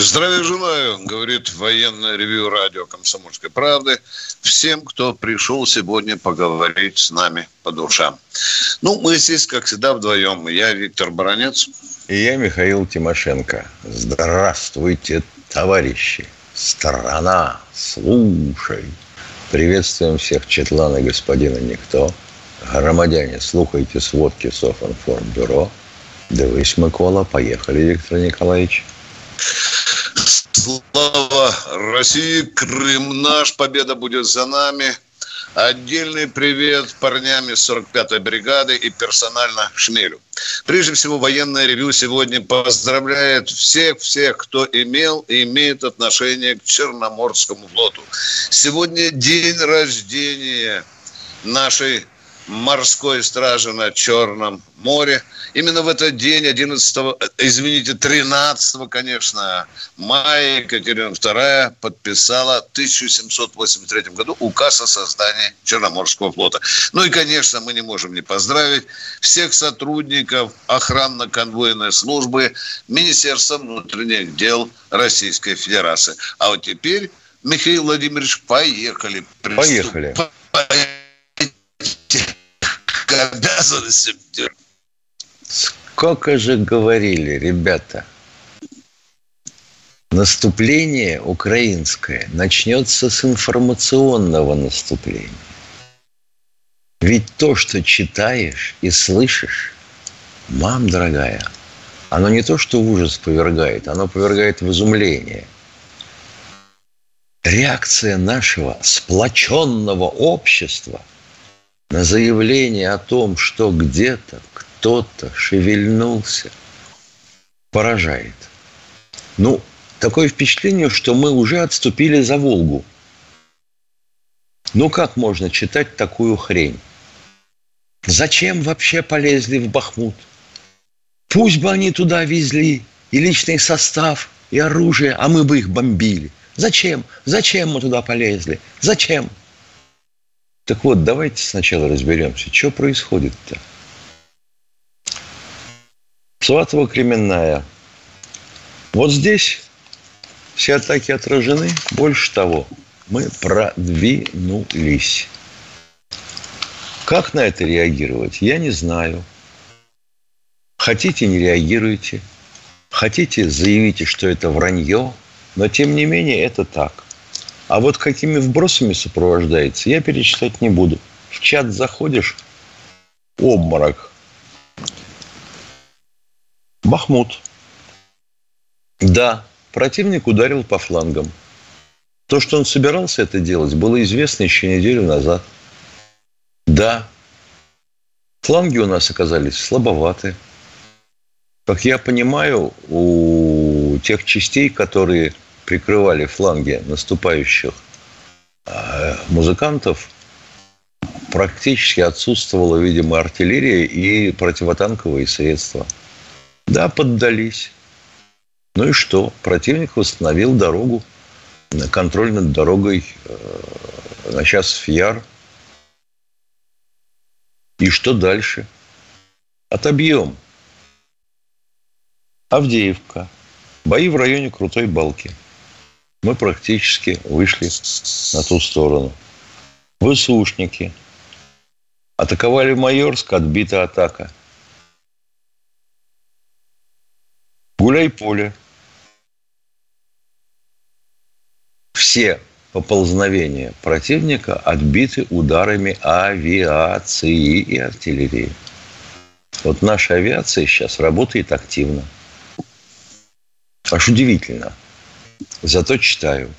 Здравия желаю, говорит военное ревю радио «Комсомольской правды» всем, кто пришел сегодня поговорить с нами по душам. Ну, мы здесь, как всегда, вдвоем. Я Виктор Баранец. И я Михаил Тимошенко. Здравствуйте, товарищи. Страна, слушай. Приветствуем всех Четлана господина Никто. Громадяне, слухайте сводки Софинформбюро. Дивись, Микола. Поехали, Виктор Николаевич. Слава России, Крым наш, победа будет за нами. Отдельный привет парням из 45-й бригады и персонально Шмелю. Прежде всего, военное ревю сегодня поздравляет всех-всех, кто имел и имеет отношение к Черноморскому флоту. Сегодня день рождения нашей морской стражи на Черном море. Именно в этот день, 11, извините, 13, конечно, мая Екатерина II подписала в 1783 году указ о создании Черноморского флота. Ну и, конечно, мы не можем не поздравить всех сотрудников охранно-конвойной службы Министерства внутренних дел Российской Федерации. А вот теперь, Михаил Владимирович, поехали. Поехали. Обязанностям Сколько же говорили, ребята, наступление украинское начнется с информационного наступления. Ведь то, что читаешь и слышишь, мам дорогая, оно не то, что ужас повергает, оно повергает в изумление. Реакция нашего сплоченного общества на заявление о том, что где-то кто-то шевельнулся, поражает. Ну, такое впечатление, что мы уже отступили за Волгу. Ну, как можно читать такую хрень? Зачем вообще полезли в Бахмут? Пусть бы они туда везли и личный состав, и оружие, а мы бы их бомбили. Зачем? Зачем мы туда полезли? Зачем? Так вот, давайте сначала разберемся, что происходит-то. Сватово-Кременная. Вот здесь все атаки отражены. Больше того, мы продвинулись. Как на это реагировать, я не знаю. Хотите, не реагируйте. Хотите, заявите, что это вранье. Но, тем не менее, это так. А вот какими вбросами сопровождается, я перечислять не буду. В чат заходишь, обморок. Бахмут. Да, противник ударил по флангам. То, что он собирался это делать, было известно еще неделю назад. Да, фланги у нас оказались слабоваты. Как я понимаю, у тех частей, которые прикрывали фланги наступающих э, музыкантов, практически отсутствовала, видимо, артиллерия и противотанковые средства – да, поддались. Ну и что? Противник восстановил дорогу, контроль над дорогой э, на час в Яр. И что дальше? Отобьем. Авдеевка. Бои в районе Крутой Балки. Мы практически вышли на ту сторону. ВСУшники. Атаковали Майорск, отбита атака – Гуляй-поле. Все поползновения противника отбиты ударами авиации и артиллерии. Вот наша авиация сейчас работает активно. Аж удивительно. Зато читаю.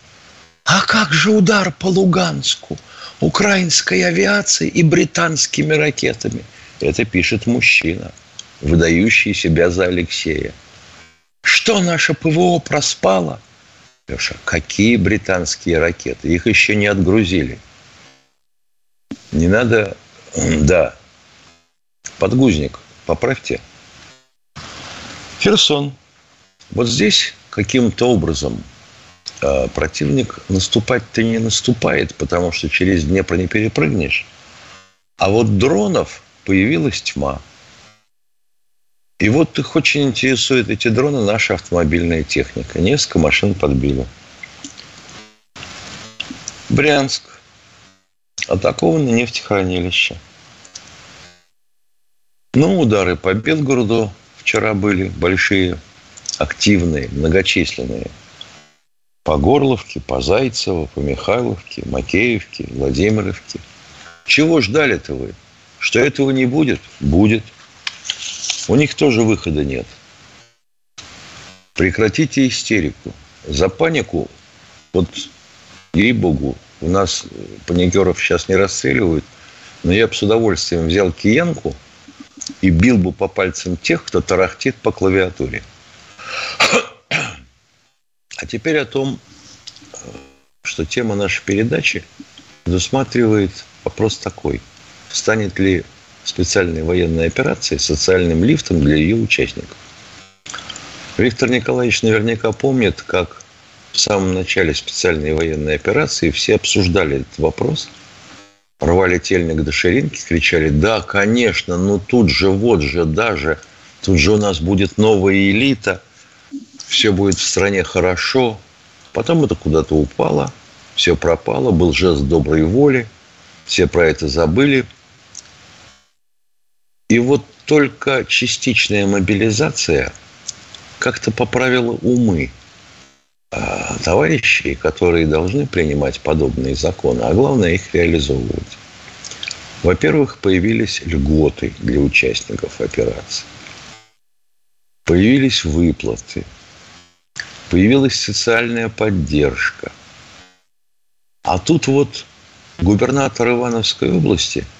А как же удар по Луганску? Украинской авиацией и британскими ракетами. Это пишет мужчина, выдающий себя за Алексея. Что наше ПВО проспало? Леша, какие британские ракеты? Их еще не отгрузили. Не надо... Да. Подгузник. Поправьте. Херсон. Вот здесь каким-то образом противник наступать-то не наступает, потому что через Днепр не перепрыгнешь. А вот дронов появилась тьма. И вот их очень интересует эти дроны, наша автомобильная техника. Несколько машин подбила. Брянск. Атаковано нефтехранилище. Ну, удары по Белгороду вчера были большие, активные, многочисленные. По Горловке, по Зайцево, по Михайловке, Макеевке, Владимировке. Чего ждали-то вы? Что этого не будет? Будет. У них тоже выхода нет. Прекратите истерику. За панику, вот, ей-богу, у нас паникеров сейчас не расстреливают, но я бы с удовольствием взял киянку и бил бы по пальцам тех, кто тарахтит по клавиатуре. А теперь о том, что тема нашей передачи предусматривает вопрос такой. Станет ли специальной военной операции социальным лифтом для ее участников. Виктор Николаевич наверняка помнит, как в самом начале специальной военной операции все обсуждали этот вопрос, рвали тельник до ширинки, кричали, да, конечно, но тут же, вот же, даже, тут же у нас будет новая элита, все будет в стране хорошо. Потом это куда-то упало, все пропало, был жест доброй воли, все про это забыли – и вот только частичная мобилизация как-то поправила умы а, товарищей, которые должны принимать подобные законы, а главное их реализовывать. Во-первых, появились льготы для участников операции. Появились выплаты. Появилась социальная поддержка. А тут вот губернатор Ивановской области –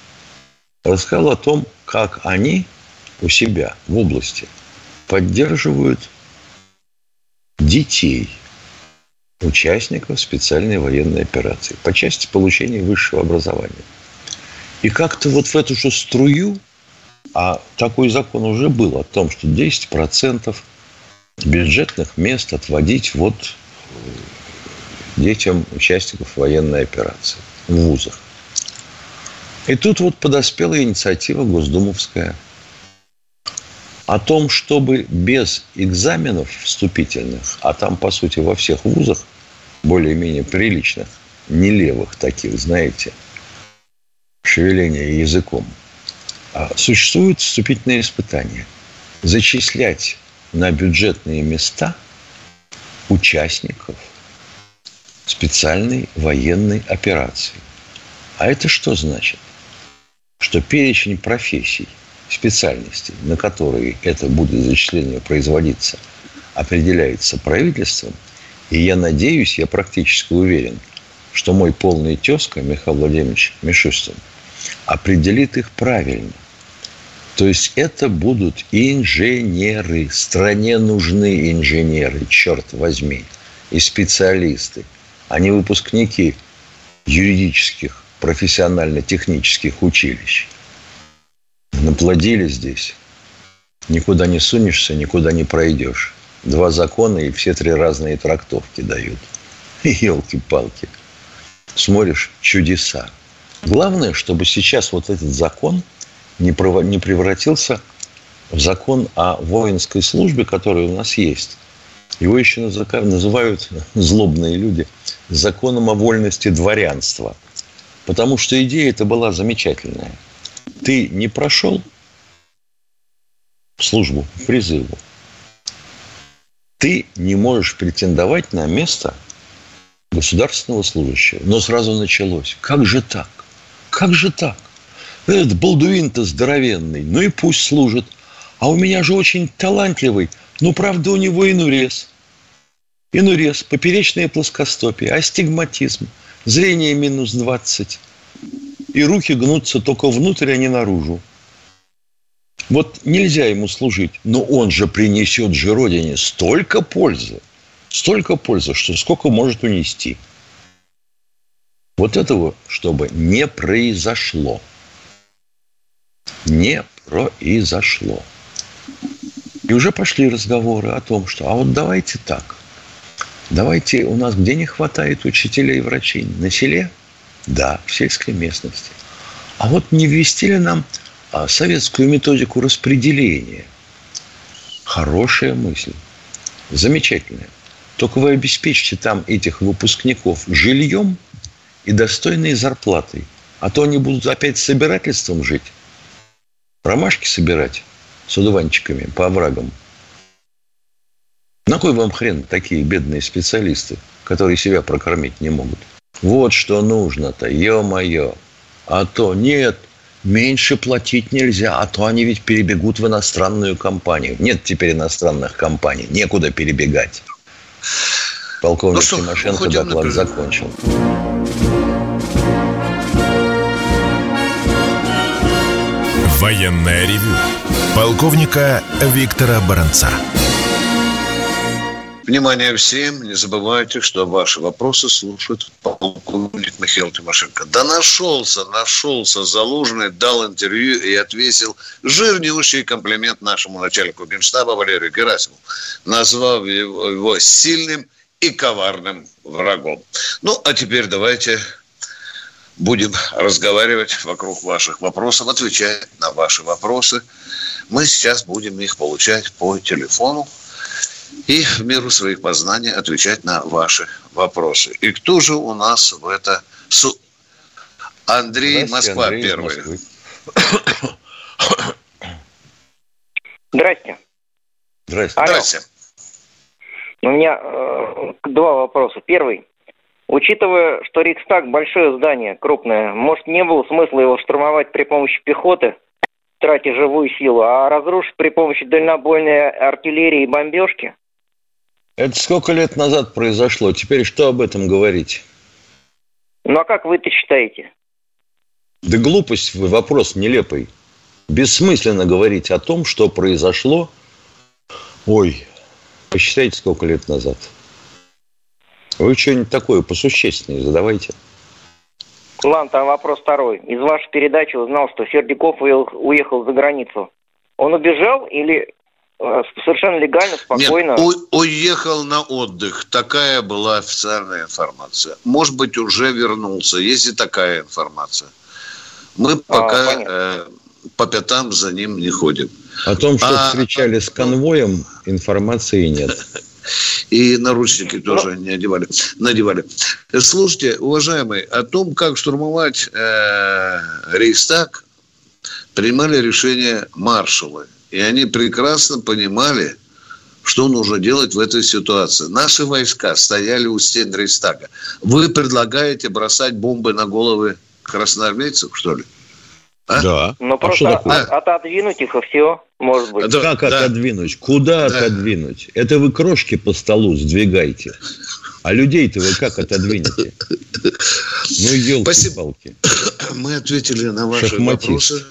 рассказал о том, как они у себя в области поддерживают детей, участников специальной военной операции по части получения высшего образования. И как-то вот в эту же струю, а такой закон уже был о том, что 10% бюджетных мест отводить вот детям участников военной операции в вузах. И тут вот подоспела инициатива Госдумовская о том, чтобы без экзаменов вступительных, а там, по сути, во всех вузах, более-менее приличных, не левых таких, знаете, шевеления языком, а существуют вступительные испытания. Зачислять на бюджетные места участников специальной военной операции. А это что значит? что перечень профессий, специальностей, на которые это будет зачисление производиться, определяется правительством, и я надеюсь, я практически уверен, что мой полный тезка Михаил Владимирович Мишустин определит их правильно. То есть это будут инженеры. Стране нужны инженеры, черт возьми, и специалисты, а не выпускники юридических профессионально-технических училищ. Наплодили здесь. Никуда не сунешься, никуда не пройдешь. Два закона и все три разные трактовки дают. Елки-палки. Смотришь, чудеса. Главное, чтобы сейчас вот этот закон не превратился в закон о воинской службе, который у нас есть. Его еще называют злобные люди законом о вольности дворянства – Потому что идея эта была замечательная. Ты не прошел службу, призыву. Ты не можешь претендовать на место государственного служащего. Но сразу началось. Как же так? Как же так? Этот Балдуин-то здоровенный. Ну и пусть служит. А у меня же очень талантливый. Ну, правда, у него инурез. Инурез, поперечное плоскостопие, астигматизм – зрение минус 20, и руки гнутся только внутрь, а не наружу. Вот нельзя ему служить, но он же принесет же Родине столько пользы. столько пользы, что сколько может унести. Вот этого, чтобы не произошло. Не произошло. И уже пошли разговоры о том, что а вот давайте так. Давайте, у нас где не хватает учителей и врачей? На селе? Да, в сельской местности. А вот не ввести ли нам а, советскую методику распределения? Хорошая мысль. Замечательная. Только вы обеспечите там этих выпускников жильем и достойной зарплатой. А то они будут опять собирательством жить. Ромашки собирать с удуванчиками по оврагам. На кой вам хрен такие бедные специалисты, которые себя прокормить не могут? Вот что нужно-то, ё-моё. А то нет, меньше платить нельзя, а то они ведь перебегут в иностранную компанию. Нет теперь иностранных компаний, некуда перебегать. Полковник ну что, Тимошенко доклад закончил. Военная ревю. Полковника Виктора Баранца. Внимание всем, не забывайте, что ваши вопросы слушает полковник Михаил Тимошенко. Да нашелся, нашелся Залужный, дал интервью и отвесил жирнющий комплимент нашему начальнику Генштаба Валерию Герасимову, назвав его сильным и коварным врагом. Ну, а теперь давайте будем разговаривать вокруг ваших вопросов, отвечать на ваши вопросы. Мы сейчас будем их получать по телефону и в меру своих познаний отвечать на ваши вопросы. И кто же у нас в это... Су... Андрей, Москва Андрей первый. Здрасте. Здрасте. Здрасте. У меня э, два вопроса. Первый. Учитывая, что Рикстаг большое здание, крупное, может, не было смысла его штурмовать при помощи пехоты, тратя живую силу, а разрушить при помощи дальнобойной артиллерии и бомбежки? Это сколько лет назад произошло? Теперь что об этом говорить? Ну а как вы это считаете? Да глупость, вопрос нелепый. Бессмысленно говорить о том, что произошло. Ой, посчитайте, сколько лет назад. Вы что-нибудь такое посущественнее задавайте. Ладно, там вопрос второй. Из вашей передачи узнал, что Сердюков уехал за границу. Он убежал или Э, совершенно легально, спокойно. Нет, у, уехал на отдых. Такая была официальная информация. Может быть, уже вернулся. Есть и такая информация. Мы а, пока а, э, по пятам за ним не ходим. О том, что а, встречали с конвоем, информации нет. И наручники ну, тоже не одевали, надевали. Слушайте, уважаемый, о том, как штурмовать э, Рейстаг, принимали решение маршалы – и они прекрасно понимали, что нужно делать в этой ситуации. Наши войска стояли у стен Рейстага. Вы предлагаете бросать бомбы на головы красноармейцев, что ли? А? Да. Ну, а просто от, отодвинуть их и все, может быть. Да, как да. отодвинуть? Куда да. отодвинуть? Это вы крошки по столу сдвигаете. А людей-то вы как отодвинете? Ну, елки-палки. Мы ответили на ваши Шахматист. вопросы.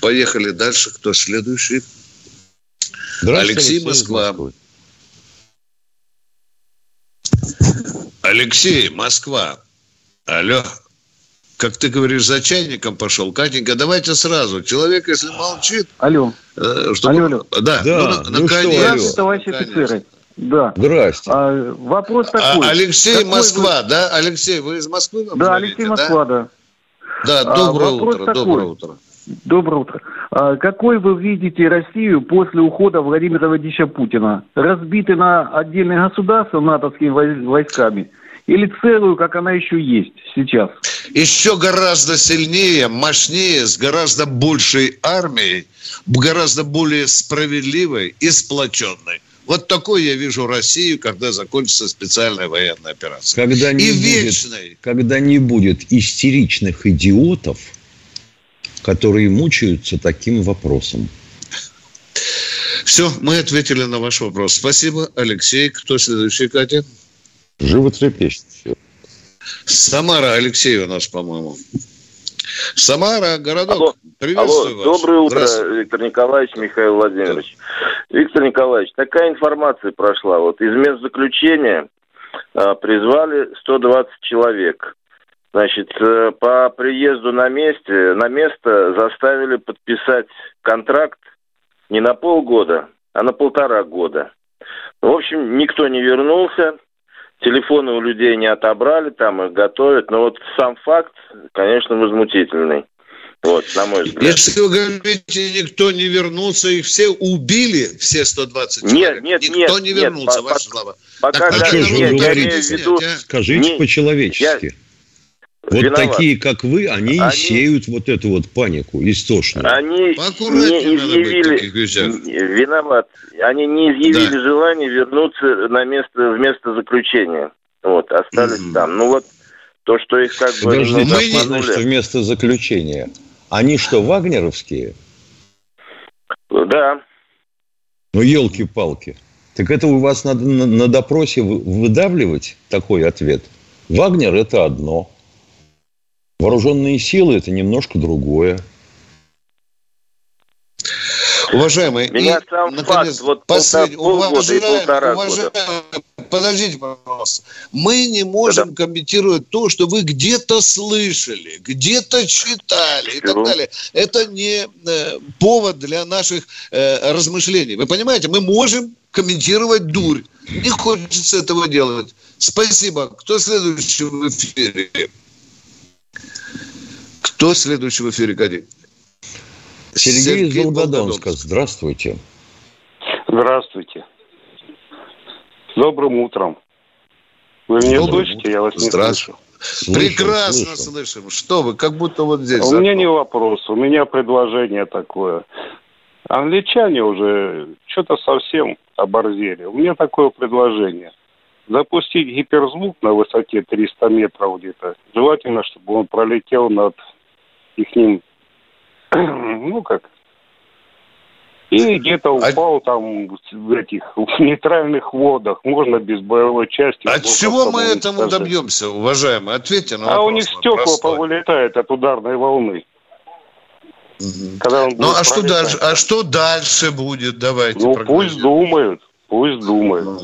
Поехали дальше. Кто следующий? Алексей, Москва. Алексей, Москва. Алло. Как ты говоришь, за чайником пошел. Катенька, давайте сразу. Человек, если молчит... Алло. Э, чтобы... Алло, алло. Да, да. Ну, ну, наконец. Здравствуйте, товарищи офицеры. Да. Здрасте. А, вопрос а, такой. А, Алексей, какой Москва, вы... да? Алексей, вы из Москвы? Да, говорите, Алексей, Москва, да. Да, да доброе а, утро, такой. доброе утро. Доброе утро. А какой вы видите Россию после ухода Владимира Владимировича Путина? Разбиты на отдельные государства натовскими войсками или целую, как она еще есть сейчас? Еще гораздо сильнее, мощнее, с гораздо большей армией, гораздо более справедливой и сплоченной. Вот такой я вижу Россию, когда закончится специальная военная операция. Когда не и будет, вечной. Когда не будет истеричных идиотов, которые мучаются таким вопросом. Все, мы ответили на ваш вопрос. Спасибо, Алексей. Кто следующий, Катя? Животрепещет все. Самара Алексей у нас, по-моему. Самара, городок. Алло, Приветствую алло, вас. Доброе утро, Виктор Николаевич, Михаил Владимирович. Да. Виктор Николаевич, такая информация прошла. Вот из мест заключения а, призвали 120 человек. Значит, э, по приезду на месте, на место заставили подписать контракт не на полгода, а на полтора года. В общем, никто не вернулся, телефоны у людей не отобрали, там их готовят. Но вот сам факт, конечно, возмутительный. Вот, на мой взгляд. Если вы говорите, никто не вернулся, их все убили, все 120 человек. Нет, нет, Никто нет, не вернулся, нет, ваша слава. Пока так, а что же вы говорите? Виду... Скажите по-человечески. Я... Вот Виноват. такие, как вы, они, они сеют вот эту вот панику истошную. Они не изъявили, виноват, они не изъявили да. желания вернуться на место, в место заключения. Вот, остались mm-hmm. там. Ну вот, то, что их как бы... Подождите, мы а не... что вместо заключения? Они что, вагнеровские? Да. Ну, елки-палки. Так это у вас надо на, на допросе выдавливать такой ответ? Вагнер – это одно – Вооруженные силы – это немножко другое. Уважаемые, Меня и, сам наконец, факт, вот последний, уважаемые, уважаемые, подождите, пожалуйста. Мы не можем да. комментировать то, что вы где-то слышали, где-то читали и так далее. Это не э, повод для наших э, размышлений. Вы понимаете, мы можем комментировать дурь. Не хочется этого делать. Спасибо. Кто следующий в эфире? Кто следующий в эфире, Кадим? Сергей, Сергей из Волгодонска. Здравствуйте. Здравствуйте. Добрым утром. Вы меня Добрым слышите? Я вас не слышу. Слышим, Прекрасно слышим. слышим. Что вы, как будто вот здесь. У меня не вопрос, у меня предложение такое. Англичане уже что-то совсем оборзели. У меня такое предложение. Запустить гиперзвук на высоте 300 метров где-то. Желательно, чтобы он пролетел над их ним, ну как, и где-то а упал а... там в этих в нейтральных водах, можно без боевой части. От чего мы этому добьемся, уважаемые? Ответьте на вопрос. А у них стекла простой. повылетает от ударной волны. Угу. Когда он ну а что дальше? А что дальше будет? Давайте. Ну пусть думают, пусть думают,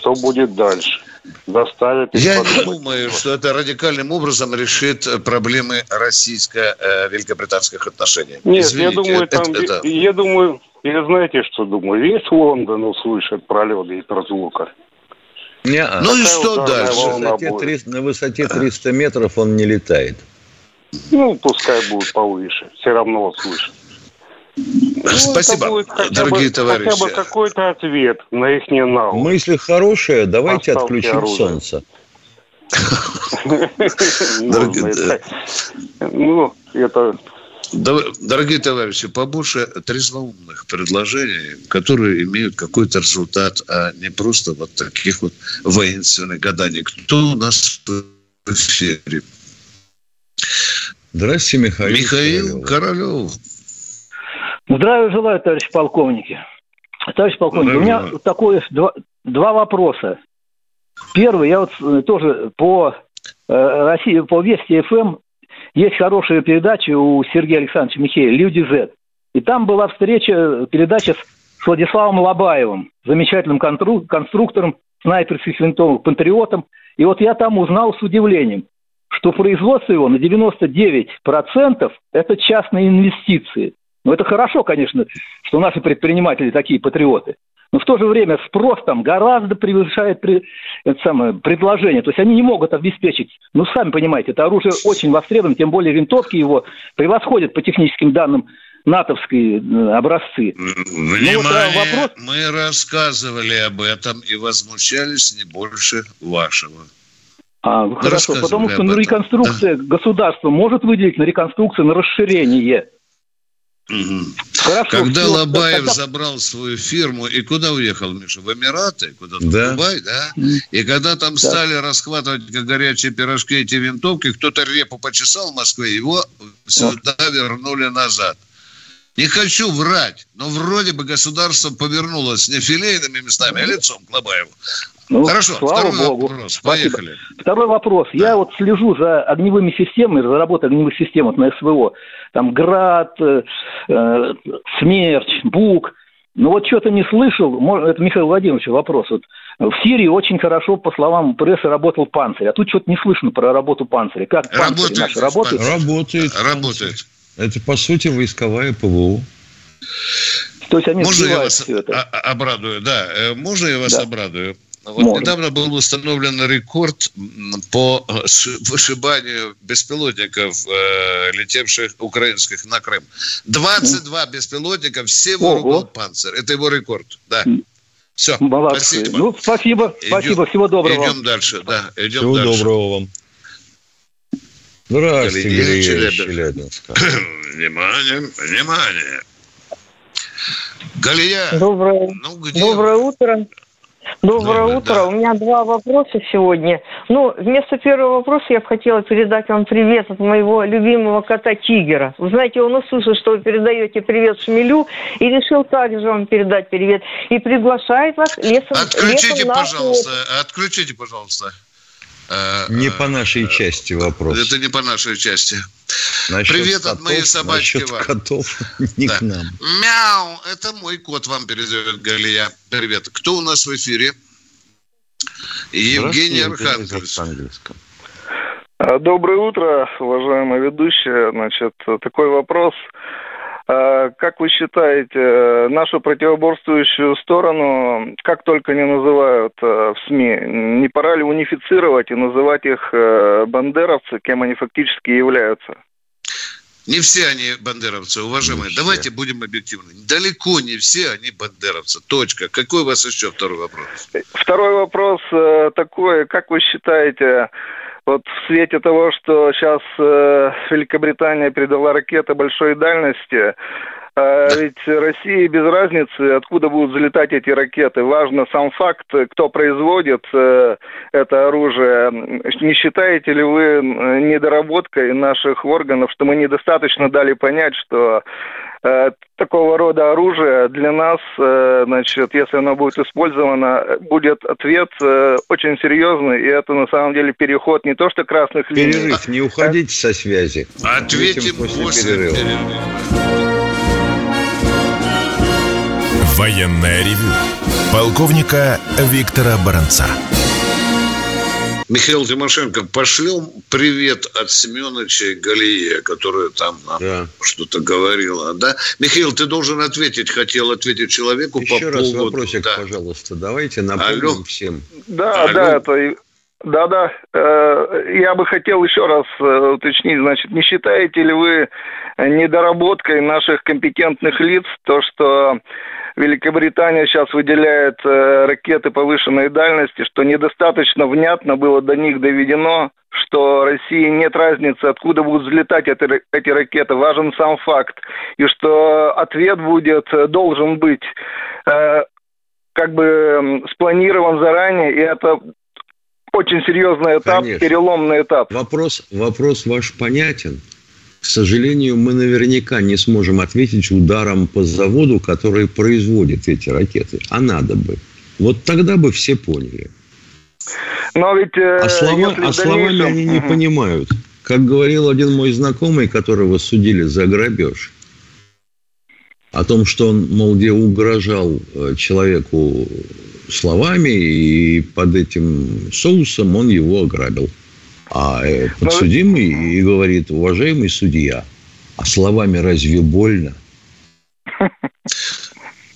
что будет дальше заставит... Я не думаю, что это радикальным образом решит проблемы российско-великобританских отношений. Нет, Извините, я думаю, это, там, это... я думаю, я знаете, что думаю, весь Лондон услышит пролет гиперзвука. Не, ну и что дальше? На высоте, 300, на высоте 300 метров он не летает. Ну, пускай будет повыше, все равно услышит. Ну, Спасибо, будет дорогие бы, товарищи. Хотя бы какой-то ответ на их не нау. Мысли хорошие, давайте Поставьте отключим оружие. солнце. Ну, это... Дорогие товарищи, побольше трезвоумных предложений, которые имеют какой-то результат, а не просто вот таких вот воинственных гаданий. Кто у нас в эфире? Здравствуйте, Михаил. Михаил Королев. Здравия желаю, товарищ полковники. Товарищ полковник, у меня такое два, два вопроса. Первый, я вот э, тоже по э, России, по Вести ФМ эм есть хорошая передача у Сергея Александровича Михея «Люди Z». И там была встреча, передача с Владиславом Лобаевым, замечательным конструктором снайперских винтовок, патриотом. И вот я там узнал с удивлением, что производство его на 99% это частные инвестиции. Ну, это хорошо, конечно, что наши предприниматели такие патриоты. Но в то же время спрос там гораздо превышает при, это самое, предложение. То есть они не могут обеспечить, ну, сами понимаете, это оружие очень востребовано, тем более винтовки его превосходят по техническим данным натовские э, образцы. Внимание, ну, вот, а вопрос... мы рассказывали об этом и возмущались не больше вашего. А, хорошо, потому что на реконструкция да. государство может выделить на реконструкцию, на расширение Угу. Хорошо, Когда все, Лобаев тогда... забрал свою фирму и куда уехал, Миша? В Эмираты? Куда-то да. в Дубай, да? И когда там да. стали расхватывать как горячие пирожки эти винтовки, кто-то репу почесал в Москве, его сюда вернули назад. Не хочу врать, но вроде бы государство повернулось не филейными местами, а лицом к Лобаеву. Ну, Хорошо, слава второй богу. вопрос. Спасибо. Поехали. Второй вопрос. Да. Я вот слежу за огневыми системами, за работой огневых систем вот на СВО. Там Град, э, э, Смерч, Бук. Ну вот что-то не слышал, это Михаил Владимирович вопрос. Вот в Сирии очень хорошо, по словам прессы, работал панцирь, а тут что-то не слышно про работу панциря. Как работает, наши работает? Работает. Работает. Это, по сути, войсковая ПВО. То есть они Можно я вас это? обрадую? Да, э, можно я вас да. обрадую? Вот Можно. недавно был установлен рекорд по вышибанию беспилотников, э, летевших украинских на Крым. 22 беспилотника, все вооружил Панцер. Это его рекорд, да. Все, Молодцы. спасибо. Ну, спасибо, идем, спасибо, всего доброго. Идем дальше, да, идем всего дальше. доброго вам. Здравствуйте, Галия Челябинска. Внимание, внимание. Галия. Доброе, ну, где доброе утро. Доброе да, утро. Да. У меня два вопроса сегодня. Ну, вместо первого вопроса я бы хотела передать вам привет от моего любимого кота Тигера. Вы знаете, он услышал, что вы передаете привет Шмелю, и решил также вам передать привет. И приглашает вас лесом... Отключите, лесом пожалуйста, отключите, пожалуйста. Э, не по нашей части вопрос. Это не по нашей части. Насчет Привет котов, от моей собачки насчет котов не да. к нам. Мяу, это мой кот вам передает Галия. Привет. Кто у нас в эфире? Евгений Архангельск. А, доброе утро, уважаемая ведущая. Значит, такой вопрос. А, как вы считаете, нашу противоборствующую сторону, как только не называют э, в СМИ, не пора ли унифицировать и называть их э, бандеровцы, кем они фактически являются? Не все они бандеровцы, уважаемые. Давайте будем объективны. Далеко не все они бандеровцы. Точка. Какой у вас еще второй вопрос? Второй вопрос э, такой. Как вы считаете, вот в свете того, что сейчас э, Великобритания передала ракеты большой дальности, э, ведь России без разницы, откуда будут залетать эти ракеты. Важно сам факт, кто производит э, это оружие. Не считаете ли вы недоработкой наших органов, что мы недостаточно дали понять, что Э, такого рода оружие для нас, э, значит, если оно будет использовано, будет ответ очень серьезный, и это на самом деле переход не то что красных линий. Перерыв, не уходите со связи. Ответим после, после перерыва. перерыва. Военная ревю. Полковника Виктора Баранца. Михаил Тимошенко, пошлем привет от Семеновича и Галия, которая там нам да. что-то говорила. Да? Михаил, ты должен ответить, хотел ответить человеку Еще по раз поводу... вопросик, да. пожалуйста, давайте напомним Алло. всем. Да, Алло. да, это... Да, да. Э, я бы хотел еще раз э, уточнить, значит, не считаете ли вы недоработкой наших компетентных лиц то, что Великобритания сейчас выделяет э, ракеты повышенной дальности, что недостаточно внятно было до них доведено, что России нет разницы, откуда будут взлетать эти, эти ракеты. Важен сам факт. И что ответ будет, э, должен быть э, как бы спланирован заранее, и это очень серьезный этап, Конечно. переломный этап. Вопрос, вопрос ваш понятен. К сожалению, мы наверняка не сможем ответить ударом по заводу, который производит эти ракеты. А надо бы. Вот тогда бы все поняли. Но ведь, э, а, слова, а словами они не понимают. Как говорил один мой знакомый, которого судили за грабеж, о том, что он, мол, где угрожал э, человеку словами, и под этим соусом он его ограбил. А э, подсудимый и говорит, уважаемый судья, а словами разве больно?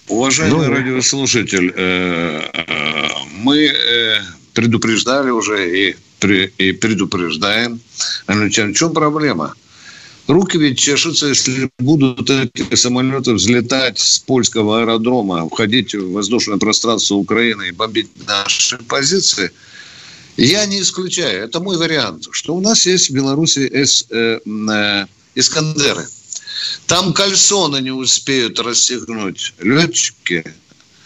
Уважаемый ну, радиослушатель, э, э, мы предупреждали уже и, и предупреждаем. В чем проблема? Руки ведь чешутся, если будут эти самолеты взлетать с польского аэродрома, входить в воздушное пространство Украины и бомбить наши позиции – я не исключаю, это мой вариант, что у нас есть в Беларуси эс, э, э, Искандеры. Там кальсоны не успеют расстегнуть летчики,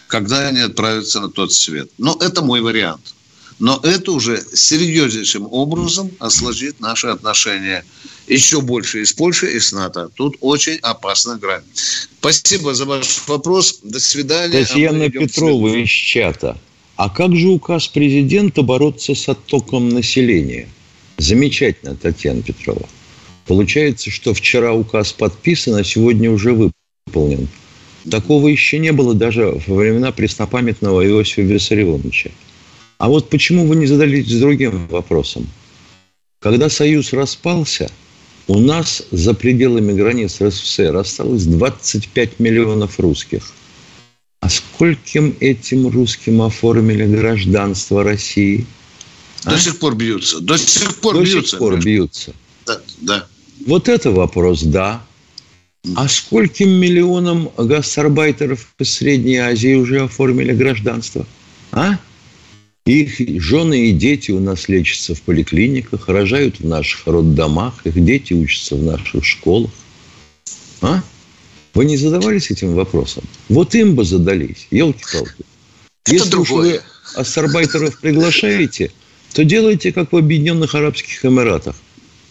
когда они отправятся на тот свет. Но это мой вариант. Но это уже серьезнейшим образом осложнит наши отношения еще больше и с Польшей, и с НАТО. Тут очень опасная грань. Спасибо за ваш вопрос. До свидания. Татьяна А Петрова из чата. А как же указ президента бороться с оттоком населения? Замечательно, Татьяна Петрова. Получается, что вчера указ подписан, а сегодня уже выполнен. Такого еще не было даже во времена преснопамятного Иосифа Виссарионовича. А вот почему вы не задались другим вопросом? Когда Союз распался, у нас за пределами границ РСФСР осталось 25 миллионов русских. А скольким этим русским оформили гражданство России? До а? сих пор бьются. До сих пор До бьются. сих пор бьются. Да, да. Вот это вопрос, да. А скольким миллионам гастарбайтеров из Средней Азии уже оформили гражданство? А? Их жены и дети у нас лечатся в поликлиниках, рожают в наших роддомах, их дети учатся в наших школах. А? Вы не задавались этим вопросом? Вот им бы задались, елки-палки. Если уж вы астарбайтеров приглашаете, то делайте, как в Объединенных Арабских Эмиратах.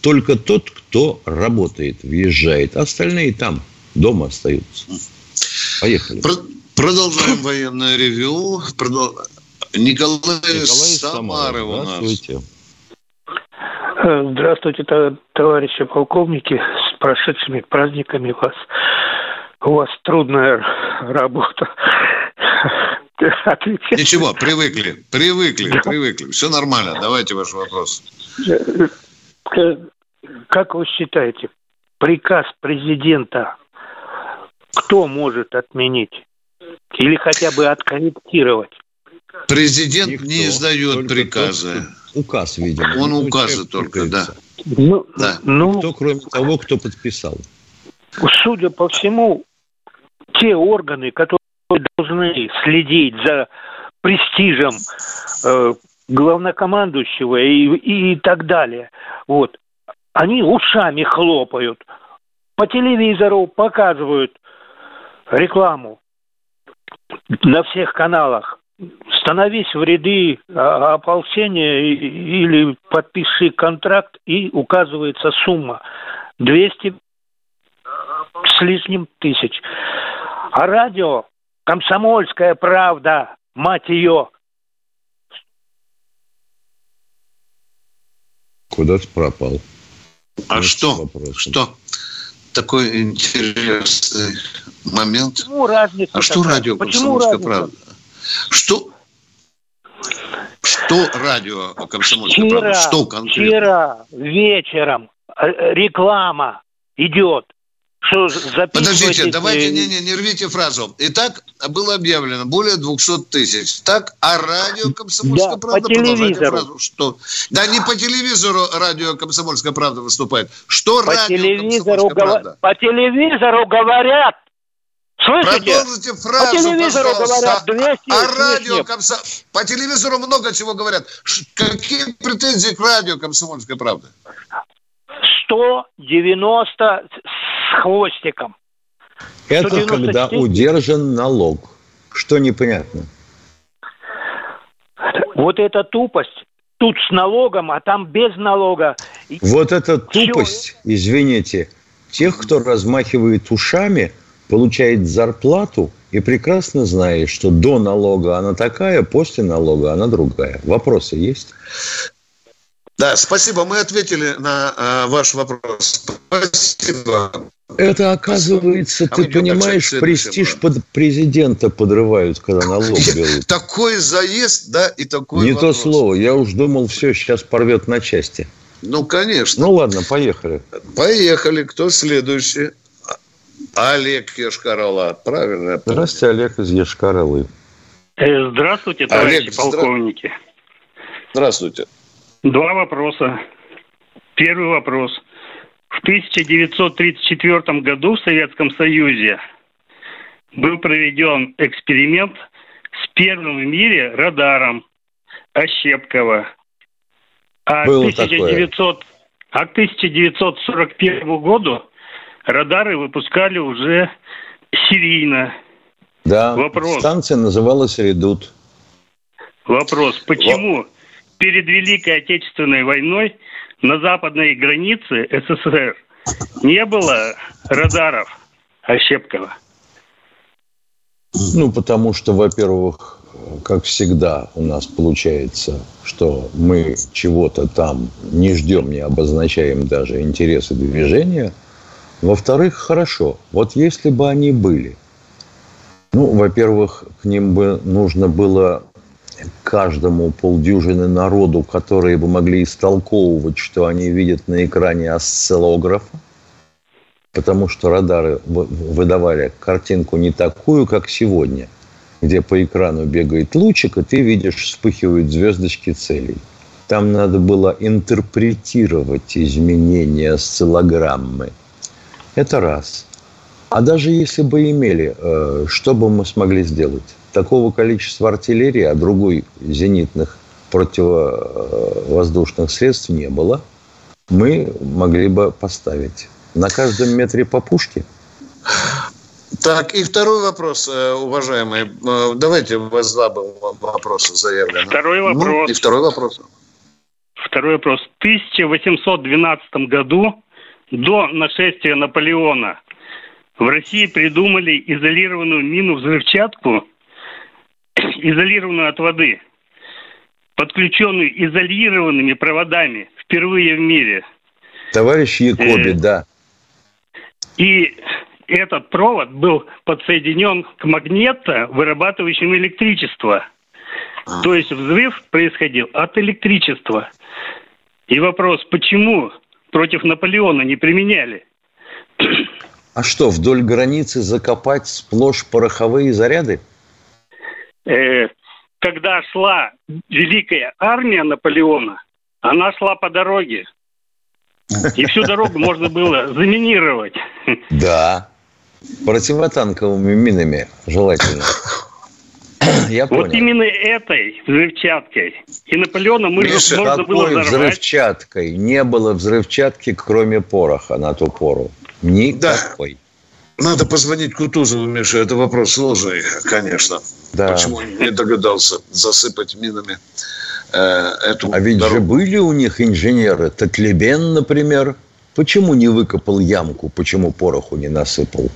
Только тот, кто работает, въезжает. Остальные там, дома остаются. Поехали. Продолжаем военное ревю. Продол... Николай, Николай Самары у нас. Здравствуйте. Здравствуйте, товарищи полковники. С прошедшими праздниками вас. У вас трудная работа. Отвечать. Ничего, привыкли, привыкли, да. привыкли. Все нормально. Давайте ваш вопрос. Как вы считаете, приказ президента кто может отменить? Или хотя бы откорректировать? Президент Никто, не издает приказы. Тот, указ, видимо. Он ну, указы только, да. Ну, да. Ну, Никто, кроме того, кто подписал. Судя по всему, те органы, которые должны следить за престижем э, главнокомандующего и, и, и так далее, вот, они ушами хлопают. По телевизору показывают рекламу на всех каналах становись в ряды а, ополчения или подпиши контракт, и указывается сумма 200 с лишним тысяч. А радио «Комсомольская правда», мать ее. Куда ты пропал? А Нет что? Вопросом. Что? Такой интересный момент. Почему разница? А что радио «Комсомольская правда»? Что, что радио «Комсомольская вчера, правда»? Что конкретно? Вчера вечером реклама идет. Что Подождите, давайте, не, не, не рвите фразу. Итак, было объявлено более 200 тысяч. Так, а радио «Комсомольская да, правда» по телевизору. фразу? Что? Да не по телевизору радио «Комсомольская правда» выступает. Что по радио телевизору правда»? По телевизору говорят, Слышите? Продолжите фразу, По телевизору пожалуйста. говорят 200 А радио комсо... По телевизору много чего говорят. Какие претензии к радио «Комсомольская правда»? 190 с хвостиком. Это 194. когда удержан налог. Что непонятно? Вот эта тупость. Тут с налогом, а там без налога. Вот эта тупость, Все... извините, тех, кто размахивает ушами – получает зарплату и прекрасно знает, что до налога она такая, после налога она другая. Вопросы есть? Да, спасибо. Мы ответили на э, ваш вопрос. Спасибо. Это оказывается, а ты понимаешь, престиж под президента подрывают, когда налог берут. Такой заезд, да, и такой Не вопрос. то слово. Я уж думал, все, сейчас порвет на части. Ну, конечно. Ну, ладно, поехали. Поехали. Кто следующий? Олег Ешкарала, правильно? Здравствуйте, Олег из Ешкаралы. Э, здравствуйте, товарищи Олег, полковники. Здравствуйте. Два вопроса. Первый вопрос. В 1934 году в Советском Союзе был проведен эксперимент с первым в мире радаром Ощепкова. А, Было 1900, а к 1941 году радары выпускали уже серийно. Да, Вопрос. станция называлась «Редут». Вопрос, почему, перед Великой Отечественной войной на западной границе СССР не было радаров Ощепкова? Ну, потому что, во-первых, как всегда у нас получается, что мы чего-то там не ждем, не обозначаем даже интересы движения. Во-вторых, хорошо, вот если бы они были, ну, во-первых, к ним бы нужно было каждому полдюжины народу, которые бы могли истолковывать, что они видят на экране осциллографа, потому что радары выдавали картинку не такую, как сегодня, где по экрану бегает лучик, и ты видишь, вспыхивают звездочки целей. Там надо было интерпретировать изменения осциллограммы. Это раз. А даже если бы имели, э, что бы мы смогли сделать? Такого количества артиллерии, а другой зенитных противовоздушных средств не было, мы могли бы поставить на каждом метре по пушке. Так, и второй вопрос, э, уважаемые. Э, давайте у вас два вопроса заявлены. Второй вопрос. Ну, и второй вопрос. Второй вопрос. В 1812 году, до нашествия Наполеона, в России придумали изолированную мину-взрывчатку, изолированную от воды, подключенную изолированными проводами впервые в мире. Товарищ Якоби, э, да. И этот провод был подсоединен к магнето, вырабатывающему электричество. А. То есть взрыв происходил от электричества. И вопрос, почему против Наполеона не применяли? А что, вдоль границы закопать сплошь пороховые заряды? Э, когда шла великая армия Наполеона, она шла по дороге. И всю дорогу можно было заминировать. Да. Противотанковыми минами желательно. Я понял. Вот именно этой взрывчаткой. И Наполеона мы Миша, можно какой было взорвать. взрывчаткой? Не было взрывчатки, кроме пороха на ту пору. Никакой. Да. Надо позвонить Кутузову, Миша. Это вопрос сложный, конечно. Да. Почему он не догадался засыпать минами э, эту А ведь дорогу? же были у них инженеры. Татлебен, например. Почему не выкопал ямку? Почему пороху не насыпал?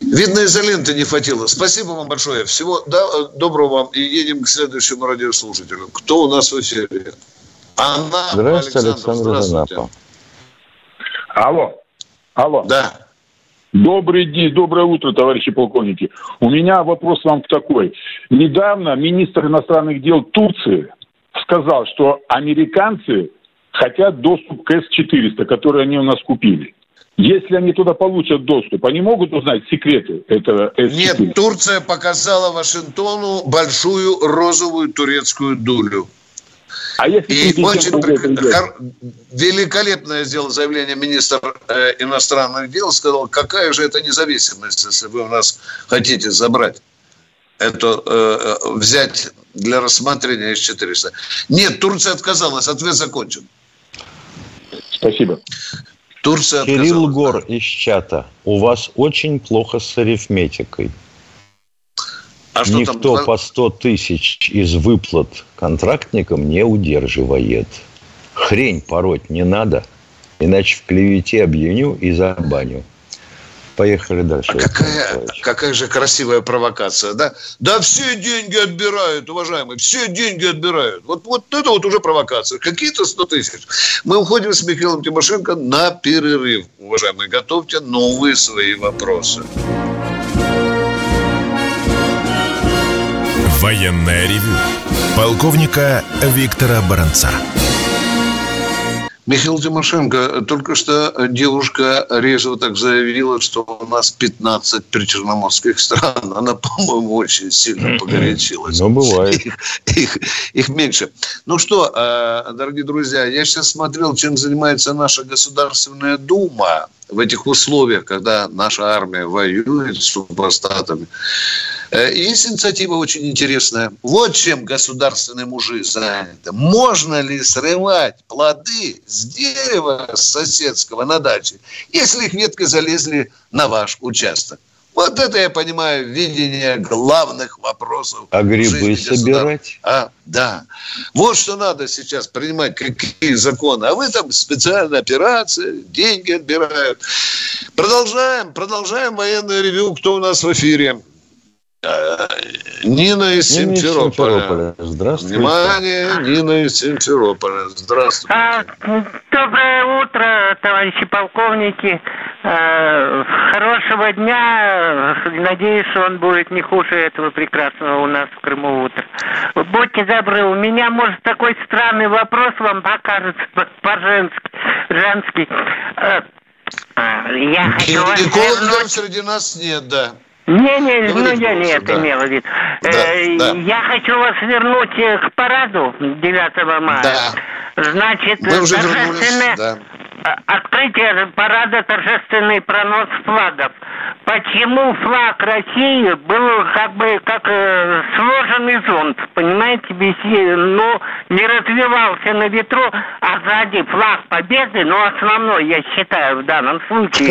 Видно, изоленты не хватило. Спасибо вам большое. Всего да, доброго вам. И едем к следующему радиослушателю. Кто у нас в эфире? Анна Здравствуйте, Александр, Александр Здравствуйте. Алло. Алло. Да. Добрый день, доброе утро, товарищи полковники. У меня вопрос вам такой. Недавно министр иностранных дел Турции сказал, что американцы хотят доступ к С-400, который они у нас купили. Если они туда получат доступ, они могут узнать секреты этого С-400? Нет, Турция показала Вашингтону большую розовую турецкую дулю. А если и очень хор... великолепное сделал заявление министр э, иностранных дел, сказал, какая же это независимость, если вы у нас хотите забрать это, э, взять для рассмотрения С-400. Нет, Турция отказалась, ответ закончен. Спасибо. Турция отказалась. Кирилл Гор из чата. У вас очень плохо с арифметикой. А что Никто там? по 100 тысяч из выплат контрактникам не удерживает. Хрень пороть не надо, иначе в клевете объявню и забаню. Поехали дальше. А какая, какая же красивая провокация, да? Да все деньги отбирают, уважаемые, все деньги отбирают. Вот, вот это вот уже провокация. Какие-то 100 тысяч. Мы уходим с Михаилом Тимошенко на перерыв. Уважаемые, готовьте новые свои вопросы. Военная ревю. Полковника Виктора Баранца. Михаил Тимошенко, только что девушка резво так заявила, что у нас 15 причерноморских стран. Она, по-моему, очень сильно погорячилась. Ну, бывает. Их, их, их меньше. Ну что, э, дорогие друзья, я сейчас смотрел, чем занимается наша Государственная Дума в этих условиях, когда наша армия воюет с супостатами. Э, есть инициатива очень интересная. Вот чем государственные мужи заняты. Можно ли срывать плоды с дерева соседского на даче, если их ветки залезли на ваш участок? Вот это я понимаю видение главных вопросов. А грибы собирать? А, да. Вот что надо сейчас принимать, какие законы. А вы там специальная операция, деньги отбирают. Продолжаем, продолжаем военное ревю. Кто у нас в эфире? Э, Нина из Нина из Симферополя. Здравствуйте. Внимание, Нина из Симферополя. Здравствуйте. А, доброе утро, товарищи полковники. Э, Хорошего дня. Надеюсь, что он будет не хуже этого прекрасного у нас в Крыму утра. Будьте добры, у меня, может, такой странный вопрос вам покажется по-женски. Женский. Э, Я хочу вас вернуть- среди нас нет, да. Не, не, ну Говорите, я не это да. имела в виду. Да, Э, да. Я хочу вас вернуть э, к параду 9 мая. Да. Значит, Мы уже торжественное вернулись. Да. Открытие парада торжественный пронос флагов. Почему флаг России был как бы как э, сложенный зонт, понимаете, без, е- но не развивался на ветру, а сзади флаг победы, но основной, я считаю, в данном случае,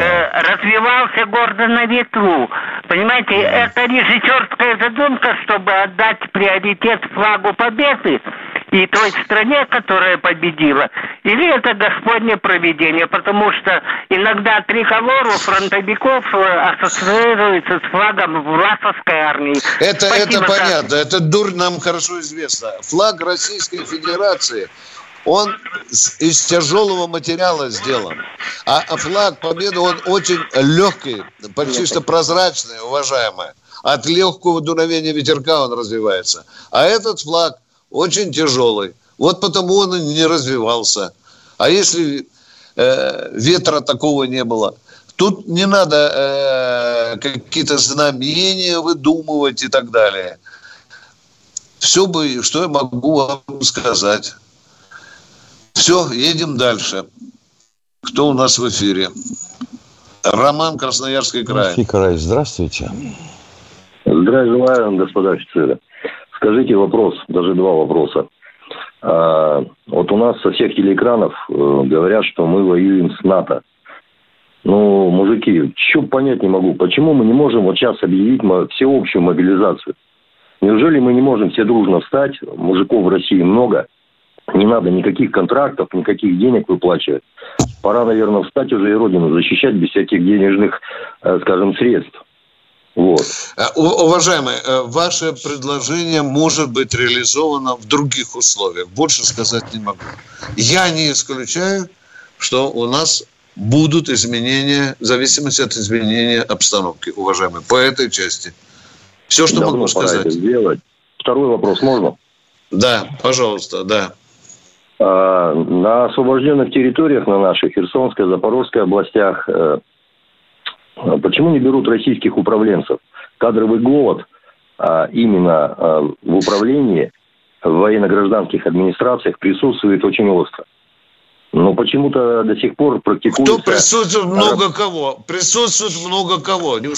э, развивался гордо на ветру. Понимаете, это режиссерская задумка, чтобы отдать приоритет флагу победы и той стране, которая победила, или это Господне провидение, потому что иногда триколор у фронтовиков э, ассоциируется с флагом власовской армии. Это, Спасибо, это понятно, это дурь нам хорошо известно. Флаг Российской Федерации, он из тяжелого материала сделан. А, а флаг Победы, он очень легкий, почти прозрачный, уважаемый. От легкого дуновения ветерка он развивается. А этот флаг очень тяжелый. Вот потому он и не развивался. А если э, ветра такого не было, тут не надо э, какие-то знамения выдумывать и так далее. Все бы, что я могу вам сказать. Все, едем дальше. Кто у нас в эфире? Роман, Красноярский край. Красноярский край. Здравствуйте. Здравия желаю, господа офицеры. Скажите вопрос, даже два вопроса. А, вот у нас со всех телеэкранов э, говорят, что мы воюем с НАТО. Ну, мужики, что понять не могу, почему мы не можем вот сейчас объявить всеобщую мобилизацию? Неужели мы не можем все дружно встать? Мужиков в России много. Не надо никаких контрактов, никаких денег выплачивать. Пора, наверное, встать уже и Родину защищать без всяких денежных, э, скажем, средств. Вот. Э, у- Уважаемый, э, ваше предложение может быть реализовано в других условиях. Больше сказать не могу. Я не исключаю, что у нас будут изменения в зависимости от изменения обстановки, уважаемый, по этой части. Все, что Давно могу сказать. это сделать. Второй вопрос можно? Да, пожалуйста, да. А, на освобожденных территориях на наших, Херсонской, Запорожской областях, э, почему не берут российских управленцев? Кадровый голод а, именно а, в управлении в военно-гражданских администрациях присутствует очень остро. Но почему-то до сих пор практикуется... Кто присутствует много кого? Присутствует много кого? Не.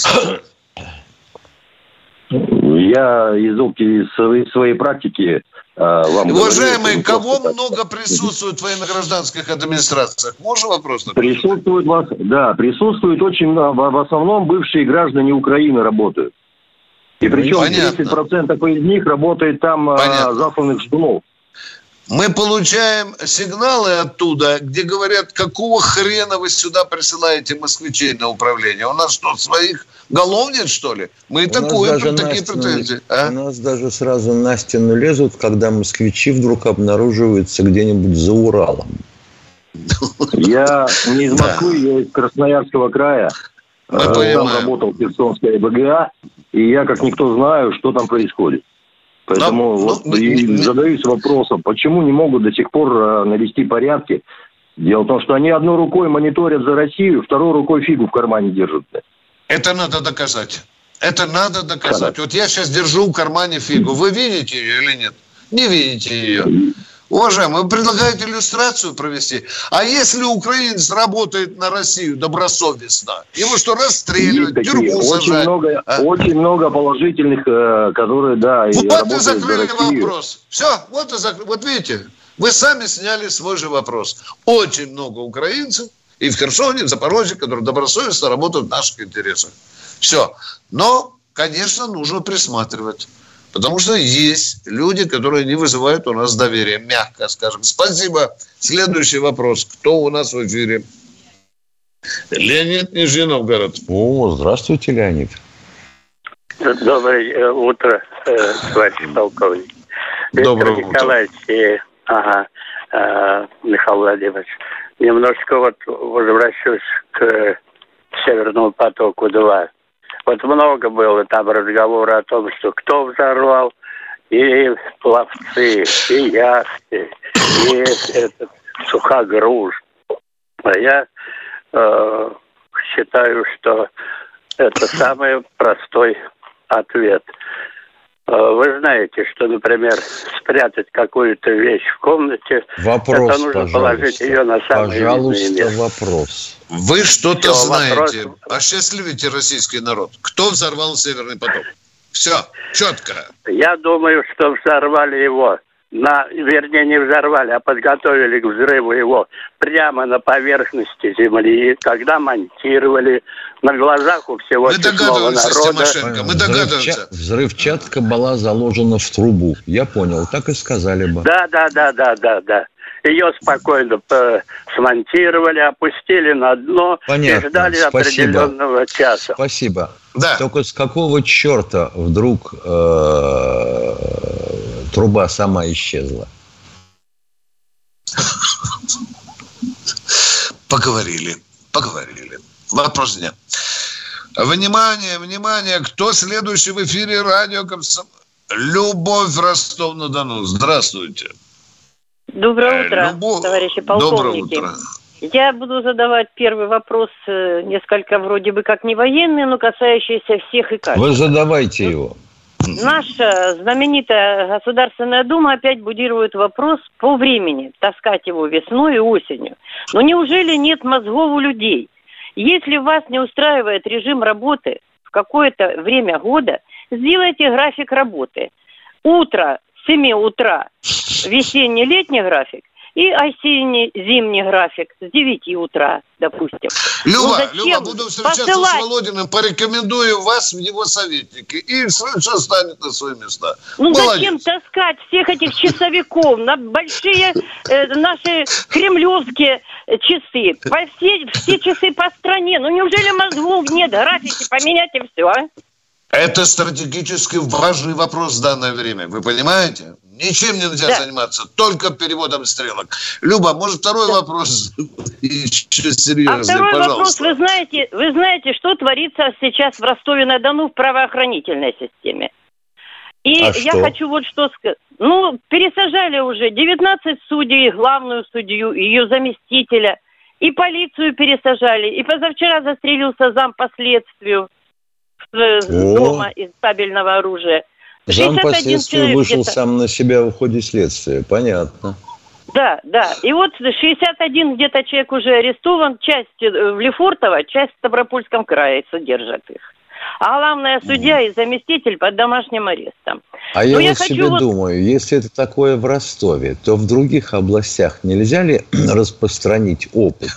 Я из опти- своей, своей практики а, вам говорю, Уважаемые, не кого так. много присутствует в военно-гражданских администрациях? Можно вопрос? такой? Присутствует, вас, да, присутствует очень много. В основном бывшие граждане Украины работают. И причем Понятно. 30% из них работает там а, засланных ждунов. Мы получаем сигналы оттуда, где говорят, какого хрена вы сюда присылаете москвичей на управление? У нас что, своих голов нет, что ли? Мы и такое, даже такие претензии. а? У нас даже сразу на стену лезут, когда москвичи вдруг обнаруживаются где-нибудь за Уралом. Я не из Москвы, я из Красноярского края. Мы Э, Там понимаем. работал в Херсонской БГА, и я как никто знаю, что там происходит. Поэтому Ну, вот и задаюсь вопросом, почему не могут до сих пор э, навести порядки? Дело в том, что они одной рукой мониторят за Россию, второй рукой фигу в кармане держат. Это надо доказать. Это надо доказать. Вот я сейчас держу в кармане фигу. Вы видите ее или нет? Не видите ее. Уважаемый, вы предлагаете иллюстрацию провести? А если украинец работает на Россию добросовестно, его что, Есть такие. тюрьму Очень сажать? много, А? очень много положительных, э, которые, да, и Вот и работают за закрыли вопрос. Все, вот и закрыли. Вот видите, вы сами сняли свой же вопрос. Очень много украинцев и в Херсоне, и в Запорожье, которые добросовестно работают в наших интересах. Все. Но, конечно, нужно присматривать. Потому что есть люди, которые не вызывают у нас доверия, мягко скажем. Спасибо. Следующий вопрос. Кто у нас в эфире? Леонид Нижний Новгород. О, здравствуйте, Леонид. Доброе утро, э, товарищ полковник. Доброе Виктор Николаевич и ага, э, Михаил Владимирович. Немножко вот возвращусь к Северному потоку-2. Вот много было там разговора о том, что кто взорвал, и пловцы, и яхты, и этот сухогруз. А я э, считаю, что это самый простой ответ. Э, Вы знаете, что, например, спрятать какую-то вещь в комнате, Вопрос, это нужно пожалуйста. положить ее на самое видное Пожалуйста, место. вопрос. Вы что-то Всё, знаете. вопрос. Осчастливите российский народ. Кто взорвал Северный поток? Все, четко. Я думаю, что взорвали его на, вернее, не взорвали, а подготовили к взрыву его прямо на поверхности земли, когда монтировали на глазах у всего Мы догадываемся, народа. Тимошенко, мы догадываемся. Взрывчатка была заложена в трубу. Я понял, так и сказали бы. Да, да, да, да, да, да. Ее спокойно э, смонтировали, опустили на дно Понятно, и ждали спасибо. определенного часа. Спасибо. Да. Только с какого черта вдруг э, труба сама исчезла? Поговорили, поговорили. Вопрос дня. Внимание, внимание, кто следующий в эфире радио Комсом... Любовь Ростов-на-Дону. Здравствуйте. Доброе Э, утро, Любовь. товарищи Доброе полковники. утро. Я буду задавать первый вопрос, э, несколько вроде бы как не военный, но касающийся всех и каждого. Вы задавайте его. Наша знаменитая Государственная Дума опять будирует вопрос по времени, таскать его весной и осенью. Но неужели нет мозгов у людей? Если вас не устраивает режим работы в какое-то время года, сделайте график работы. Утро с 7 утра весенний-летний график и осенний-зимний график с 9 утра, допустим. Люба, Ну, Люба, буду встречаться посылать? с Володиным, порекомендую вас в его советники. И все станет на свои места. Ну Молодец. зачем таскать всех этих часовиков на большие э, наши кремлевские часы? По все, все часы по стране. Ну неужели мозгов нет? Графики поменять и все, а? Это стратегически важный вопрос в данное время. Вы понимаете? Ничем нельзя Да. заниматься, только переводом стрелок. Люба, может, второй вопрос еще серьезный, А второй вопрос, пожалуйста. вы знаете, вы знаете, что творится сейчас в Ростове-на-Дону в правоохранительной системе? И А я что? хочу вот что сказать. Ну, пересажали уже 19 судей, главную судью, ее заместителя, и полицию пересажали, и позавчера застрелился зам по следствию. Дома из табельного оружия. Зам 61 по следствию вышел сам на себя в ходе следствия. Понятно. Да, да. И вот 61 где-то человек уже арестован, часть э, в Лефортово, часть в Ставропольском крае содержат их. А главная судья и заместитель под домашним арестом. А я Ну, я вот хочу себе вот- думаю, если это такое в Ростове, то в других областях нельзя ли распространить опыт?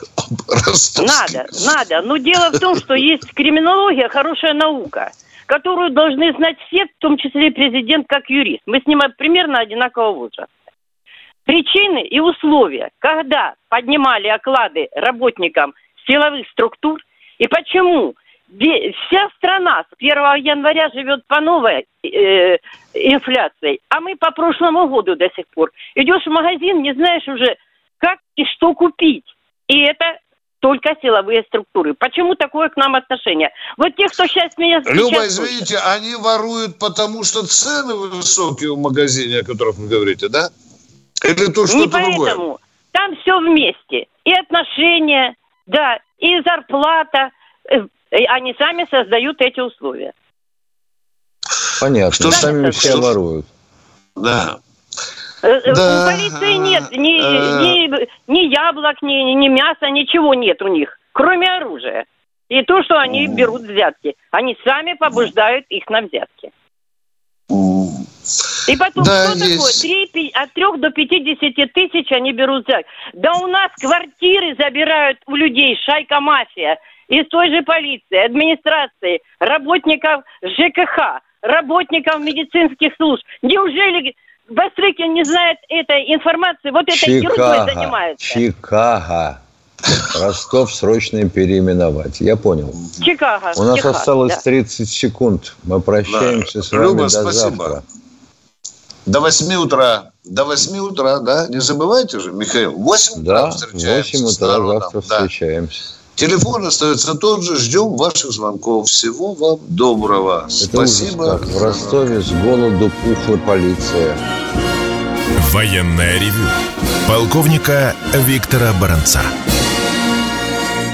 Надо, надо. Но дело в том, что есть криминология, хорошая наука, которую должны знать все, в том числе и президент как юрист. Мы с ним примерно одинакового возраста. Причины и условия, когда поднимали оклады работникам силовых структур, и почему вся страна с 1 января живет по новой э, инфляции, а мы по прошлому году до сих пор. Идешь в магазин, не знаешь уже, как и что купить. И это только силовые структуры. Почему такое к нам отношение? Вот те, кто сейчас меня Люба, сейчас извините, они воруют, потому что цены высокие в магазине, о которых вы говорите, да? Или то Не что-то поэтому. другое? Там все вместе. И отношения, да, и зарплата. Э, Они сами создают эти условия. Понятно. Что Сами что ж- воруют. Да. Э, э, Да. У полиции нет ни, Э. ни, ни яблок, ни, ни мяса, ничего нет у них, кроме оружия. И то, что они берут взятки. Они сами побуждают их на взятки. И потом, Да, что такое? есть. Три пи- от трех до 50 тысяч они берут взятки. Да у нас квартиры забирают у людей, шайка-мафия. Из той же полиции, администрации, работников ЖКХ, работников медицинских служб. Неужели Бастрыкин не знает этой информации, вот этой ерундой занимается? Чикаго. Ростов срочно переименовать. Я понял. Чикаго. У нас Чикаго, осталось да. 30 секунд. Мы прощаемся Да. с вами Люба, до спасибо. завтра. До 8 утра. До 8 утра, да? Не забывайте же, Михаил. 8 утра Да, в встречаемся 8 с утра завтра Да. Телефон остается тот же. Ждем ваших звонков. Всего вам доброго. Это ужас Спасибо. как. В Ростове с голоду пухла полиция. Военное ревю полковника Виктора Баранца.